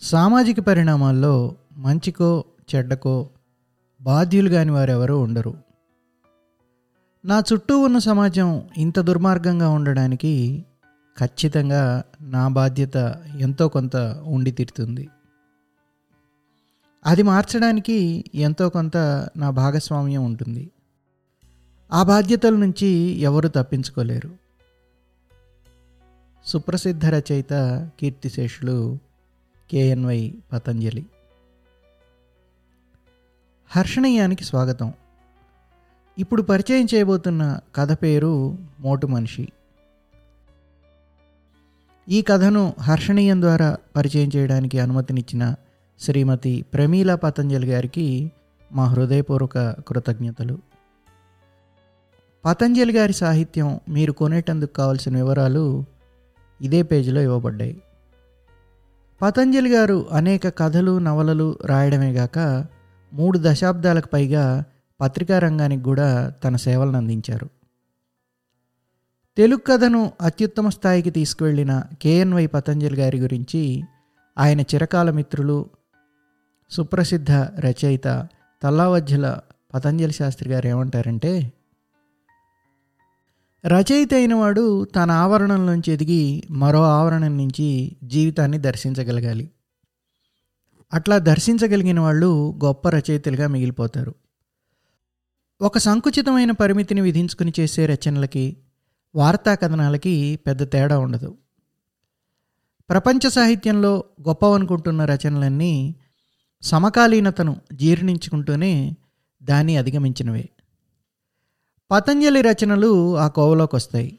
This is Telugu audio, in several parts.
సామాజిక పరిణామాల్లో మంచికో చెడ్డకో బాధ్యులు కాని వారెవరూ ఉండరు. నా చుట్టూ ఉన్న సమాజం ఇంత దుర్మార్గంగా ఉండడానికి ఖచ్చితంగా నా బాధ్యత ఎంతో కొంత ఉండి తీరుతుంది. అది మార్చడానికి ఎంతో కొంత నా భాగస్వామ్యం ఉంటుంది. ఆ బాధ్యతల నుంచి ఎవరు తప్పించుకోలేరు. సుప్రసిద్ధ రచయిత కీర్తిశేషులు కేఎన్వై పతంజలి. హర్షణీయానికి స్వాగతం. ఇప్పుడు పరిచయం చేయబోతున్న కథ పేరు మోటు మనిషి. ఈ కథను హర్షణీయం ద్వారా పరిచయం చేయడానికి అనుమతినిచ్చిన శ్రీమతి ప్రమీల పతంజలి గారికి మా హృదయపూర్వక కృతజ్ఞతలు. పతంజలి గారి సాహిత్యం మీరు కొనేటందుకు కావాల్సిన వివరాలు ఇదే పేజీలో ఇవ్వబడ్డాయి. పతంజలి గారు అనేక కథలు నవలలు రాయడమే గాక మూడు దశాబ్దాలకు పైగా పత్రికా రంగానికి కూడా తన సేవలను అందించారు. తెలుగు కథను అత్యుత్తమ స్థాయికి తీసుకువెళ్ళిన కేఎన్వై పతంజలి గారి గురించి ఆయన చిరకాల మిత్రులు సుప్రసిద్ధ రచయిత తల్లావజ్జల పతంజలి శాస్త్రి గారు ఏమంటారంటే రచయిత అయినవాడు తన ఆవరణంలోంచి ఎదిగి మరో ఆవరణం నుంచి జీవితాన్ని దర్శించగలగాలి. అట్లా దర్శించగలిగిన వాళ్ళు గొప్ప రచయితలుగా మిగిలిపోతారు. ఒక సంకుచితమైన పరిమితిని విధించుకుని చేసే రచనలకి వార్తా కథనాలకి పెద్ద తేడా ఉండదు. ప్రపంచ సాహిత్యంలో గొప్పవనుకుంటున్న రచనలన్నీ సమకాలీనతను జీర్ణించుకుంటూనే దాన్ని అధిగమించినవే. పతంజలి రచనలు ఆ కోవలోకి వస్తాయి.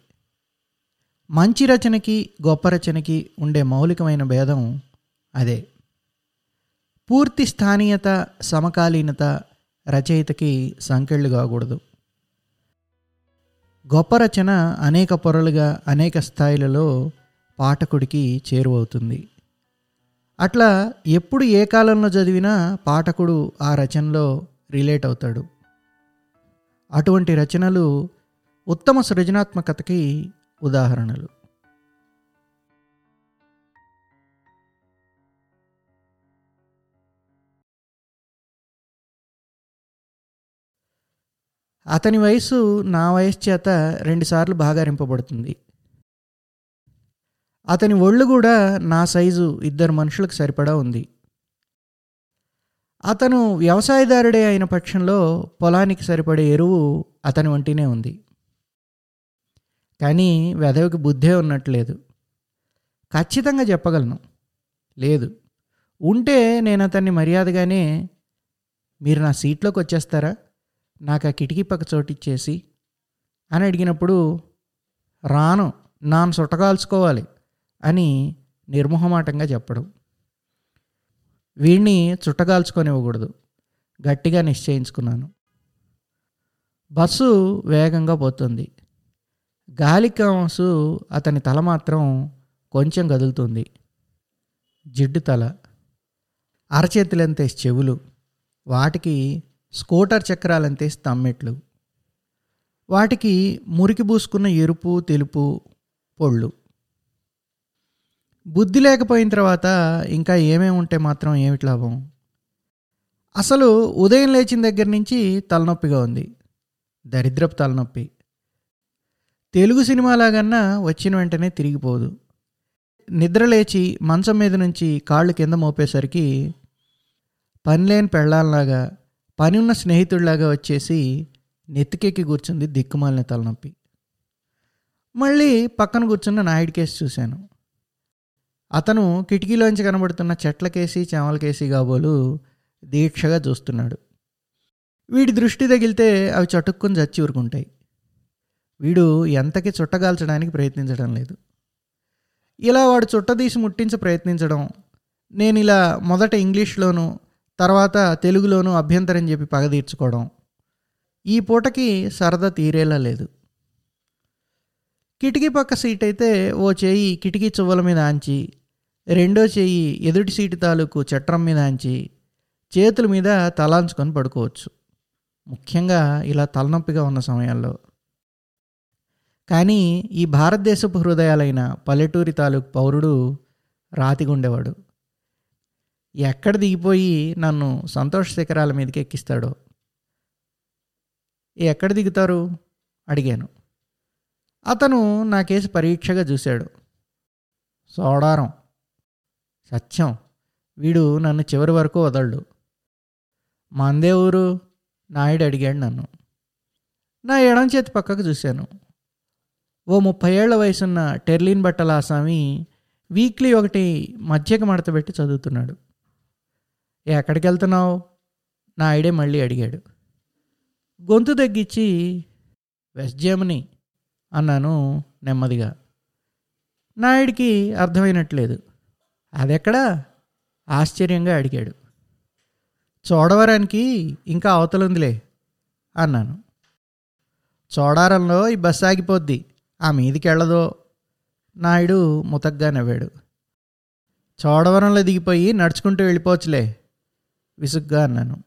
మంచి రచనకి గొప్ప రచనకి ఉండే మౌలికమైన భేదం అదే. పూర్తి స్థానీయత సమకాలీనత రచయితకి సంకెళ్ళు కాకూడదు. గొప్ప రచన అనేక పొరలుగా అనేక స్థాయిలలో పాఠకుడికి చేరువవుతుంది. అట్లా ఎప్పుడు ఏ కాలంలో చదివినా పాఠకుడు ఆ రచనలో రిలేట్ అవుతాడు. అటువంటి రచనలు ఉత్తమ సృజనాత్మకతకి ఉదాహరణలు. అతని వయసు నా వయసు చేత రెండుసార్లు బాగారింపబడుతుంది. అతని ఒళ్ళు కూడా నా సైజు ఇద్దరు మనుషులకు సరిపడా ఉంది. అతను వ్యవసాయదారుడే అయిన పక్షంలో పొలానికి సరిపడే ఎరువు అతని వంటినే ఉంది. కానీ వెధవికి బుద్ధే ఉన్నట్లేదు. ఖచ్చితంగా చెప్పగలను. లేదు. ఉంటే నేను అతన్ని మర్యాదగానే మీరు నా సీట్లోకి వచ్చేస్తారా? నాకు ఆ కిటికీ పక్క చోటిచ్చేసి అని అడిగినప్పుడు రాను నాను సుట్టకాల్చుకోవాలి అని నిర్మోహమాటంగా చెప్పడం. వీడిని చుట్టగాల్చుకొనివ్వకూడదు. గట్టిగా నిశ్చయించుకున్నాను. బస్సు వేగంగా పోతుంది. గాలి కామసు అతని తల మాత్రం కొంచెం కదులుతుంది. జిడ్డు తల. అరచేతులంతే చెవులు. వాటికి స్కూటర్ చక్రాలంతే తమ్మెట్లు వాటికి మురికి పూసుకున్న ఎరుపు తెలుపు పొళ్ళు. బుద్ధి లేకపోయిన తర్వాత ఇంకా ఏమేమి ఉంటే మాత్రం ఏమిటి లాభం? అసలు ఉదయం లేచిన దగ్గర నుంచి తలనొప్పిగా ఉంది. దరిద్రపు తలనొప్పి. తెలుగు సినిమాలాగన్నా వచ్చిన వెంటనే తిరిగిపోదు. నిద్ర లేచి మంచం మీద నుంచి కాళ్ళు కింద మోపేసరికి పనిలేని పెళ్ళాలలాగా పని ఉన్న స్నేహితుడిలాగా వచ్చేసి నెత్తికెక్కి కూర్చుంది దిక్కుమాలిన తలనొప్పి. మళ్ళీ పక్కన కూర్చున్న నాయుడు కేసు చూశాను. అతను కిటికీలోంచి కనబడుతున్న చెట్లకేసి చేమలకేసి కాబోలు దీక్షగా చూస్తున్నాడు. వీడి దృష్టి తగిలితే అవి చటుక్కుని చచ్చి ఊరుకుంటాయి. వీడు ఎంతకి చుట్టగాల్చడానికి ప్రయత్నించడం లేదు. ఇలా వాడు చుట్టదీసి ముట్టించి ప్రయత్నించడం నేను ఇలా మొదట ఇంగ్లీష్లోను తర్వాత తెలుగులోనూ అభ్యంతరం చెప్పి పగ తీర్చుకోవడం ఈ పూటకి సరదా తీరేలా లేదు. కిటికీ పక్క సీట్ అయితే ఓ చేయి కిటికీ చువ్వల మీద ఆంచి రెండో చేయి ఎదుటి సీటు తాలూకు చట్రం మీద అంచి చేతుల మీద తలాంచుకొని పడుకోవచ్చు. ముఖ్యంగా ఇలా తలనొప్పిగా ఉన్న సమయాల్లో. కానీ ఈ భారతదేశపు హృదయాలైన పల్లెటూరి తాలూకు పౌరుడు రాతిగుండేవాడు. ఎక్కడ దిగిపోయి నన్ను సంతోష శిఖరాల మీదకి ఎక్కిస్తాడో? ఎక్కడ దిగుతారు? అడిగాను. అతను నా కేసు పరీక్షగా చూశాడు. సోడారం. సత్యం. వీడు నన్ను చివరి వరకు వదలడు. మందే ఊరు నాయుడు అడిగాడు నన్ను. నా ఎడం చేతి పక్కకు చూశాను. ఓ ముప్పై ఏళ్ళ వయసున్న టెర్లిన్ బట్టల ఆసామి వీక్లీ ఒకటి మధ్యకి మడతబెట్టి చదువుతున్నాడు. ఎక్కడికి వెళ్తున్నావు? నా ఐడే మళ్ళీ అడిగాడు. గొంతు తగ్గించి వెస్ట్ జర్మనీ అన్నాను నెమ్మదిగా. నాయుడికి అర్థమైనట్లేదు. అదెక్కడా? ఆశ్చర్యంగా అడిగాడు. చోడవరానికి ఇంకా అవతలుందిలే అన్నాను. చోడారంలో ఈ బస్సు ఆగిపోద్ది. ఆ మీదికి వెళ్ళదో నాయుడు ముతగ్గా నవ్వాడు. చోడవరంలో దిగిపోయి నడుచుకుంటూ వెళ్ళిపోవచ్చులే? విసుగ్గా అన్నాను.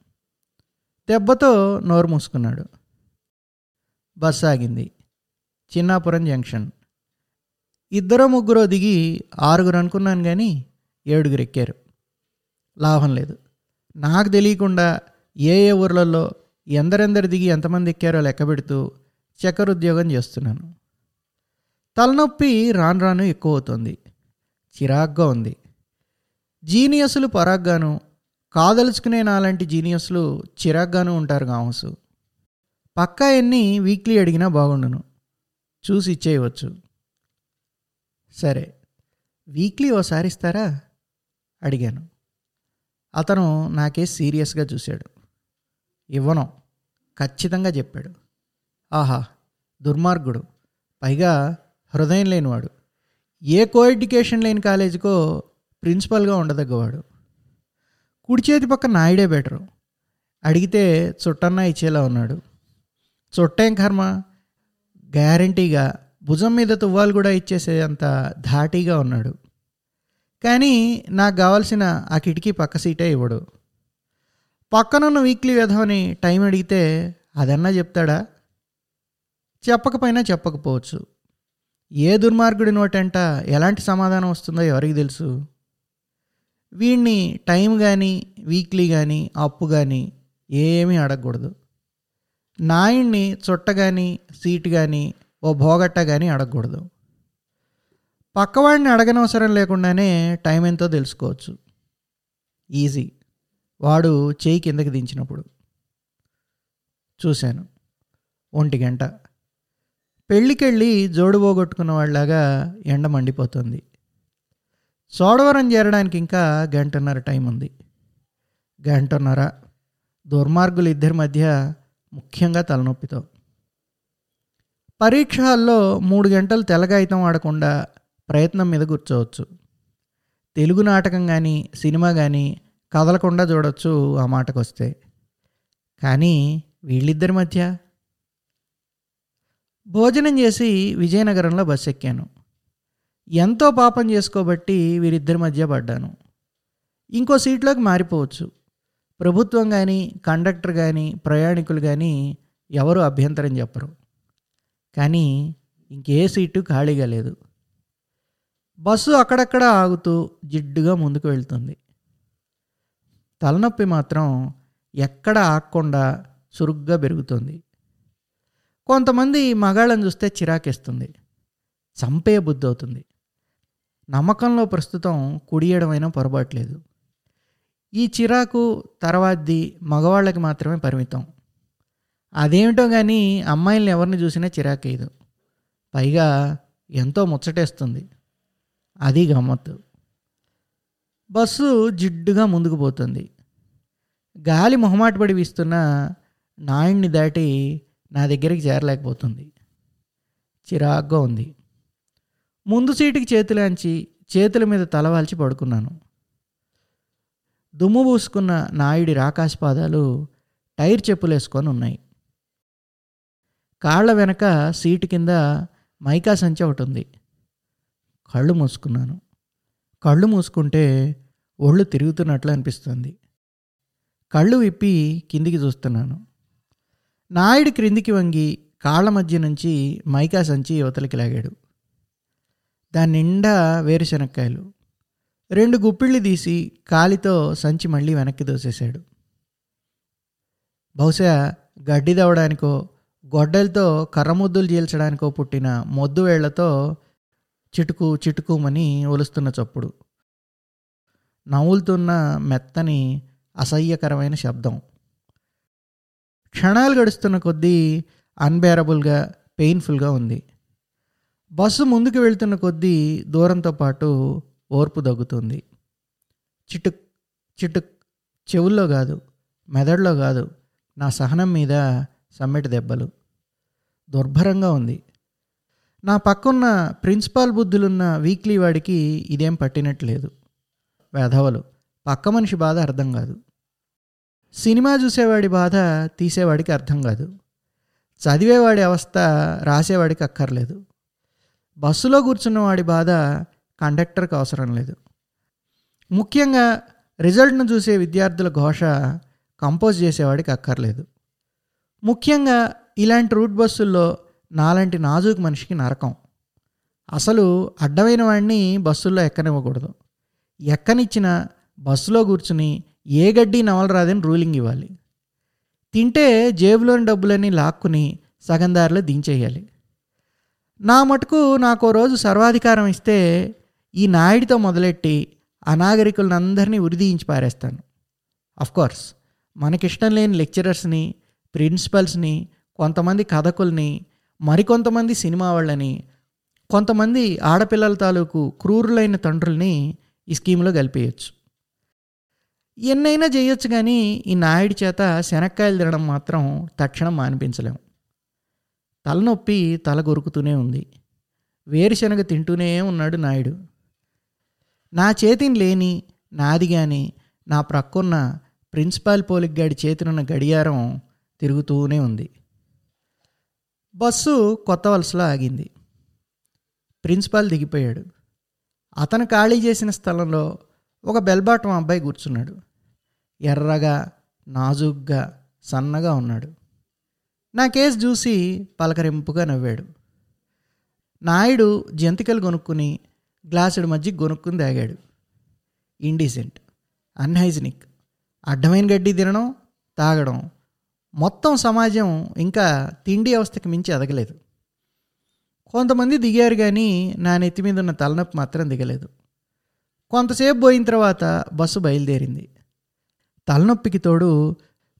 దెబ్బతో నోరు మూసుకున్నాడు. బస్సు ఆగింది. చిన్నాపురం జంక్షన్. ఇద్దరో ముగ్గురో దిగి ఆరుగురు అనుకున్నాను కానీ ఏడుగురు ఎక్కారు. లాభం లేదు. నాకు తెలియకుండా ఏ ఏ ఊర్లలో ఎందరెందరు దిగి ఎంతమంది ఎక్కారో లెక్క పెడుతూ చక్కెర ఉద్యోగం చేస్తున్నాను. తలనొప్పి రాను రాను ఎక్కువ అవుతుంది చిరాగ్గా ఉంది. జీనియస్లు పరాగ్గాను కాదలుచుకునే నాలాంటి జీనియస్లు చిరాగ్గాను ఉంటారు కామసు పక్కా ఎన్ని వీక్లీ అడిగినా బాగుండును. చూసి ఇచ్చేయవచ్చు. సరే. వీక్లీ ఓసారి ఇస్తారా? అడిగాను. అతను నాకే సీరియస్గా చూశాడు. ఇవ్వను. ఖచ్చితంగా చెప్పాడు. ఆహా దుర్మార్గుడు. పైగా హృదయం లేనివాడు. ఏ కో ఎడ్యుకేషన్ లేని కాలేజీకో ప్రిన్సిపల్గా ఉండదగ్గవాడు. కుడి చేతి పక్క నాయుడే బెటరు. అడిగితే చుట్టన్నా ఇచ్చేలా ఉన్నాడు. చుట్టేం కర్మ? గ్యారంటీగా భుజం మీద తువ్వాలు కూడా ఇచ్చేసేంత ధాటీగా ఉన్నాడు. కానీ నాకు కావాల్సిన ఆ కిటికీ పక్క సీటే ఇవ్వడు. పక్కనున్న వీక్లీ విధవని టైం అడిగితే అదన్నా చెప్తాడా? చెప్పకపోయినా చెప్పకపోవచ్చు. ఏ దుర్మార్గుడి నోటంట ఎలాంటి సమాధానం వస్తుందో ఎవరికి తెలుసు? వీడిని టైం కానీ వీక్లీ కానీ అప్పు కానీ ఏమీ అడగకూడదు. నాయుణ్ణి చుట్ట కానీ సీటు కానీ ఓ భోగట్ట కానీ అడగకూడదు. పక్కవాడిని అడగనవసరం లేకుండానే టైం ఎంతో తెలుసుకోవచ్చు. ఈజీ. వాడు చేయి కిందకి దించినప్పుడు. చూశాను. ఒంటి గంట. పెళ్ళికెళ్ళి జోడు పోగొట్టుకున్న వాళ్ళలాగా ఎండ మండిపోతుంది. సోడవరం చేరడానికి ఇంకా గంటన్నర టైం ఉంది. గంటన్నర. దుర్మార్గులు ఇద్దరి మధ్య ముఖ్యంగా తలనొప్పితో. పరీక్ష హాల్లో మూడు గంటలు తెల్లగాయితం ఆడకుండా ప్రయత్నం మీద కూర్చోవచ్చు. తెలుగు నాటకం కానీ సినిమా కానీ కదలకుండా చూడొచ్చు ఆ మాటకు వస్తే కానీ వీళ్ళిద్దరి మధ్య? భోజనం చేసి విజయనగరంలో బస్ ఎక్కాను ఎంతో పాపం చేసుకోబట్టి వీరిద్దరి మధ్య పడ్డాను. ఇంకో సీట్లోకి మారిపోవచ్చు. ప్రభుత్వం కానీ కండక్టర్ కానీ ప్రయాణికులు కానీ ఎవరు అభ్యంతరం చెప్పరు. కానీ ఇంకే సీటు ఖాళీగా లేదు. బస్సు అక్కడక్కడ ఆగుతూ జిడ్డుగా ముందుకు వెళ్తుంది. తలనొప్పి మాత్రం ఎక్కడ ఆగకుండా చురుగ్గా పెరుగుతుంది. కొంతమంది మగాళ్ళని చూస్తే చిరాకేస్తుంది. చంపే బుద్ధి అవుతుంది. నమ్మకంలో ప్రస్తుతం కుడియడమైనా పొరపాట్లేదు. ఈ చిరాకు తర్వాతది మగవాళ్ళకి మాత్రమే పరిమితం. అదేమిటో కానీ అమ్మాయిలను ఎవరిని చూసినా చిరాకేయదు. పైగా ఎంతో ముచ్చటేస్తుంది. అది గమ్మత్తు. బస్సు జిడ్డుగా ముందుకు పోతుంది. గాలి మొహమాటపడి వీస్తున్న నాయుడిని దాటి నా దగ్గరికి చేరలేకపోతుంది. చిరాగ్గా ఉంది. ముందు సీటుకి చేతులాంచి చేతుల మీద తలవాల్చి పడుకున్నాను. దుమ్ము పూసుకున్న నాయుడి రాకాశపాదాలు టైర్ చెప్పులేసుకొని ఉన్నాయి. కాళ్ళ వెనక సీటు కింద మైకా సంచి ఒకటి ఉంది. కళ్ళు మూసుకున్నాను. కళ్ళు మూసుకుంటే ఒళ్ళు తిరుగుతున్నట్లు అనిపిస్తుంది. కళ్ళు విప్పి కిందికి చూస్తున్నాను. నాయుడు క్రిందికి వంగి కాళ్ళ మధ్య నుంచి మైకా సంచి యువతలకి లాగాడు. దాని నిండా వేరుశనక్కాయలు. రెండు గుప్పిళ్ళు తీసి కాలితో సంచి మళ్ళీ వెనక్కి దోసేశాడు. బహుశా గడ్డి దవ్వడానికో గొడ్డలతో కర్రముద్దులు చీల్చడానికో పుట్టిన మొద్దు వేళ్ళతో చిటుకు చిటుకుమని ఒలుస్తున్న చప్పుడు. నవ్వులుతున్న మెత్తని అసహ్యకరమైన శబ్దం. క్షణాలు గడుస్తున్న కొద్దీ అన్బేరబుల్గా పెయిన్ఫుల్గా ఉంది. బస్సు ముందుకు వెళ్తున్న కొద్దీ దూరంతో పాటు ఓర్పు దగ్గుతుంది. చిటుక్ చిటుక్ చెవుల్లో కాదు మెదడులో కాదు నా సహనం మీద సమ్మెటి దెబ్బలు. దుర్భరంగా ఉంది. నా పక్కన్న ప్రిన్సిపాల్ బుద్ధులున్న వీక్లీ వాడికి ఇదేం పట్టినట్లేదు. వేధవలు పక్క మనిషి బాధ అర్థం కాదు. సినిమా చూసేవాడి బాధ తీసేవాడికి అర్థం కాదు. చదివేవాడి అవస్థ రాసేవాడికి అక్కర్లేదు. బస్సులో కూర్చున్నవాడి బాధ కండక్టర్కి అవసరం లేదు. ముఖ్యంగా రిజల్ట్ను చూసే విద్యార్థుల ఘోష కంపోజ్ చేసేవాడికి అక్కర్లేదు. ముఖ్యంగా ఇలాంటి రూట్ బస్సుల్లో నాలాంటి నాజూకు మనిషికి నరకం. అసలు అడ్డమైన వాడిని బస్సుల్లో ఎక్కనివ్వకూడదు. ఎక్కనిచ్చిన బస్సులో కూర్చుని ఏ గడ్డి నవలరాదని రూలింగ్ ఇవ్వాలి. తింటే జేబులోని డబ్బులన్నీ లాక్కుని సగం దారిలో దించేయాలి. నా మటుకు నాకు రోజు సర్వాధికారం ఇస్తే ఈ నాయుడితో మొదలెట్టి అనాగరికులందరినీ ఉరిదీయించి పారేస్తాను. అఫ్కోర్స్ మనకిష్టం లేని లెక్చరర్స్ని ప్రిన్సిపల్స్ని కొంతమంది కథకుల్ని మరికొంతమంది సినిమా వాళ్ళని కొంతమంది ఆడపిల్లల తాలూకు క్రూరులైన తండ్రుల్ని ఈ స్కీమ్లో కలిపేయచ్చు ఎన్నైనా చేయొచ్చు కానీ ఈ నాయుడి చేత శనక్కాయలు తినడం మాత్రం తక్షణం మానిపించలేం. తలనొప్పి తల కొరుకుతూనే ఉంది. వేరుశనగ తింటూనే ఉన్నాడు నాయుడు. నా చేతిని లేని నాది కానీ నా ప్రక్కున్న ప్రిన్సిపాల్ పోలిక్ గాడి చేతినున్న గడియారం తిరుగుతూనే ఉంది. బస్సు కొత్త వలసలో ఆగింది. ప్రిన్సిపాల్ దిగిపోయాడు. అతను ఖాళీ చేసిన స్థలంలో ఒక బెల్బాటం అబ్బాయి కూర్చున్నాడు. ఎర్రగా నాజుగ్గా సన్నగా ఉన్నాడు. నా కేసు చూసి పలకరింపుగా నవ్వాడు. నాయుడు జంతికలు కొనుక్కుని గ్లాసుడు మధ్య కొనుక్కుని తాగాడు. ఇండీసెంట్ అన్హైజినిక్ అడ్డమైన గడ్డి తినడం తాగడం మొత్తం సమాజం ఇంకా తిండి అవస్థకి మించి ఎదగలేదు కొంతమంది దిగారు కానీ నా నెత్తి మీద ఉన్న తలనొప్పి మాత్రం దిగలేదు. కొంతసేపు పోయిన తర్వాత బస్సు బయలుదేరింది. తలనొప్పికి తోడు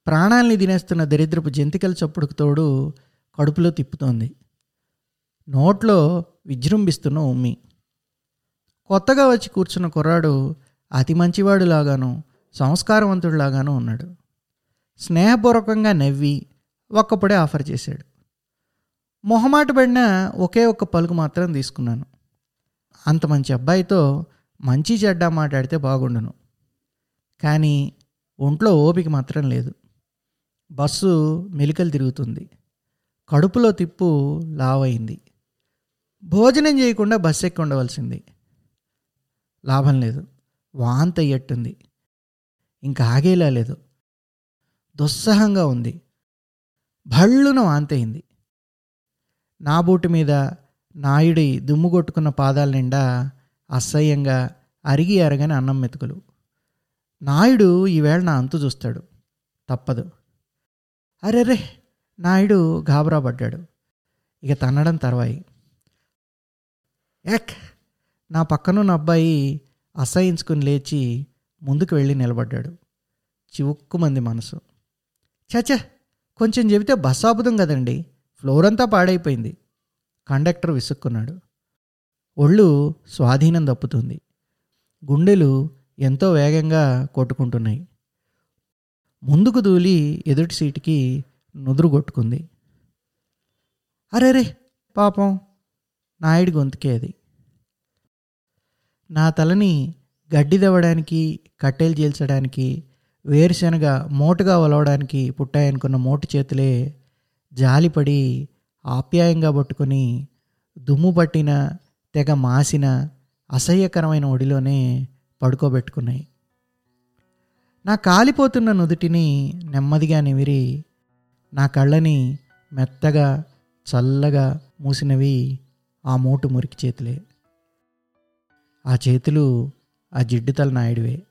ప్రాణాల్ని తినేస్తున్న దరిద్రపు జంతికల చప్పుడుకు తోడు కడుపులో తిప్పుతోంది. నోట్లో విజృంభిస్తున్న ఉమ్మి. కొత్తగా వచ్చి కూర్చున్న కుర్రాడు అతి మంచివాడులాగాను సంస్కారవంతుడిలాగాను ఉన్నాడు. స్నేహపూర్వకంగా నవ్వి ఒక్కప్పుడే ఆఫర్ చేశాడు. మొహమాట పడిన ఒకే ఒక్క పలుకు మాత్రం తీసుకున్నాను. అంత మంచి అబ్బాయితో మంచి చెడ్డ మాట్లాడితే బాగుండును. కానీ ఒంట్లో ఓపిక మాత్రం లేదు. బస్సు మెలికలు తిరుగుతుంది. కడుపులో తిప్పు లావైంది. భోజనం చేయకుండా బస్సు ఎక్కి ఉండవలసింది. లాభం లేదు. వాంత అయ్యట్టుంది ఇంకా ఆగేలా లేదు. దుస్సహంగా ఉంది. భళ్ళున వాంతయింది. నా బూటు మీద నాయుడి దుమ్ము కొట్టుకున్న పాదాల నిండా అసహ్యంగా అరిగి అరగని అన్నం మెతుకులు. నాయుడు ఈవేళ నా అంతు చూస్తాడు. తప్పదు. అరెరే! నాయుడు గాబరా పడ్డాడు ఇక తన్నడం తర్వాయి. యాక్ నా పక్కనున్న అబ్బాయి అసహించుకుని లేచి ముందుకు వెళ్ళి నిలబడ్డాడు. చివుక్కుమంది మనసు. చచ్చా కొంచెం చెబితే బస్సు ఆపుదాం కదండి. ఫ్లోర్ అంతా పాడైపోయింది. కండక్టర్ విసుక్కున్నాడు. ఒళ్ళు స్వాధీనం తప్పుతుంది. గుండెలు ఎంతో వేగంగా కొట్టుకుంటున్నాయి. ముందుకు దూలి ఎదుటి సీటుకి నుదురు కొట్టుకుంది. అరేరే పాపం నాయుడి గొంతుకే అది. నా తలని గడ్డి దవ్వడానికి కట్టెలు చేల్చడానికి వేరుశనగ మోటుగా ఒలవడానికి పుట్టాయనుకున్న మోటు చేతులే జాలిపడి ఆప్యాయంగా పట్టుకొని దుమ్ము పట్టిన తెగ మాసిన అసహ్యకరమైన ఒడిలోనే పడుకోబెట్టుకున్నాయి. నా కాలిపోతున్న నుదుటిని నెమ్మదిగా నివిరి నా కళ్ళని మెత్తగా చల్లగా మూసినవి ఆ మోటు మురికి చేతులే. ఆ చేతులు ఆ జిడ్డుతల నాయుడివే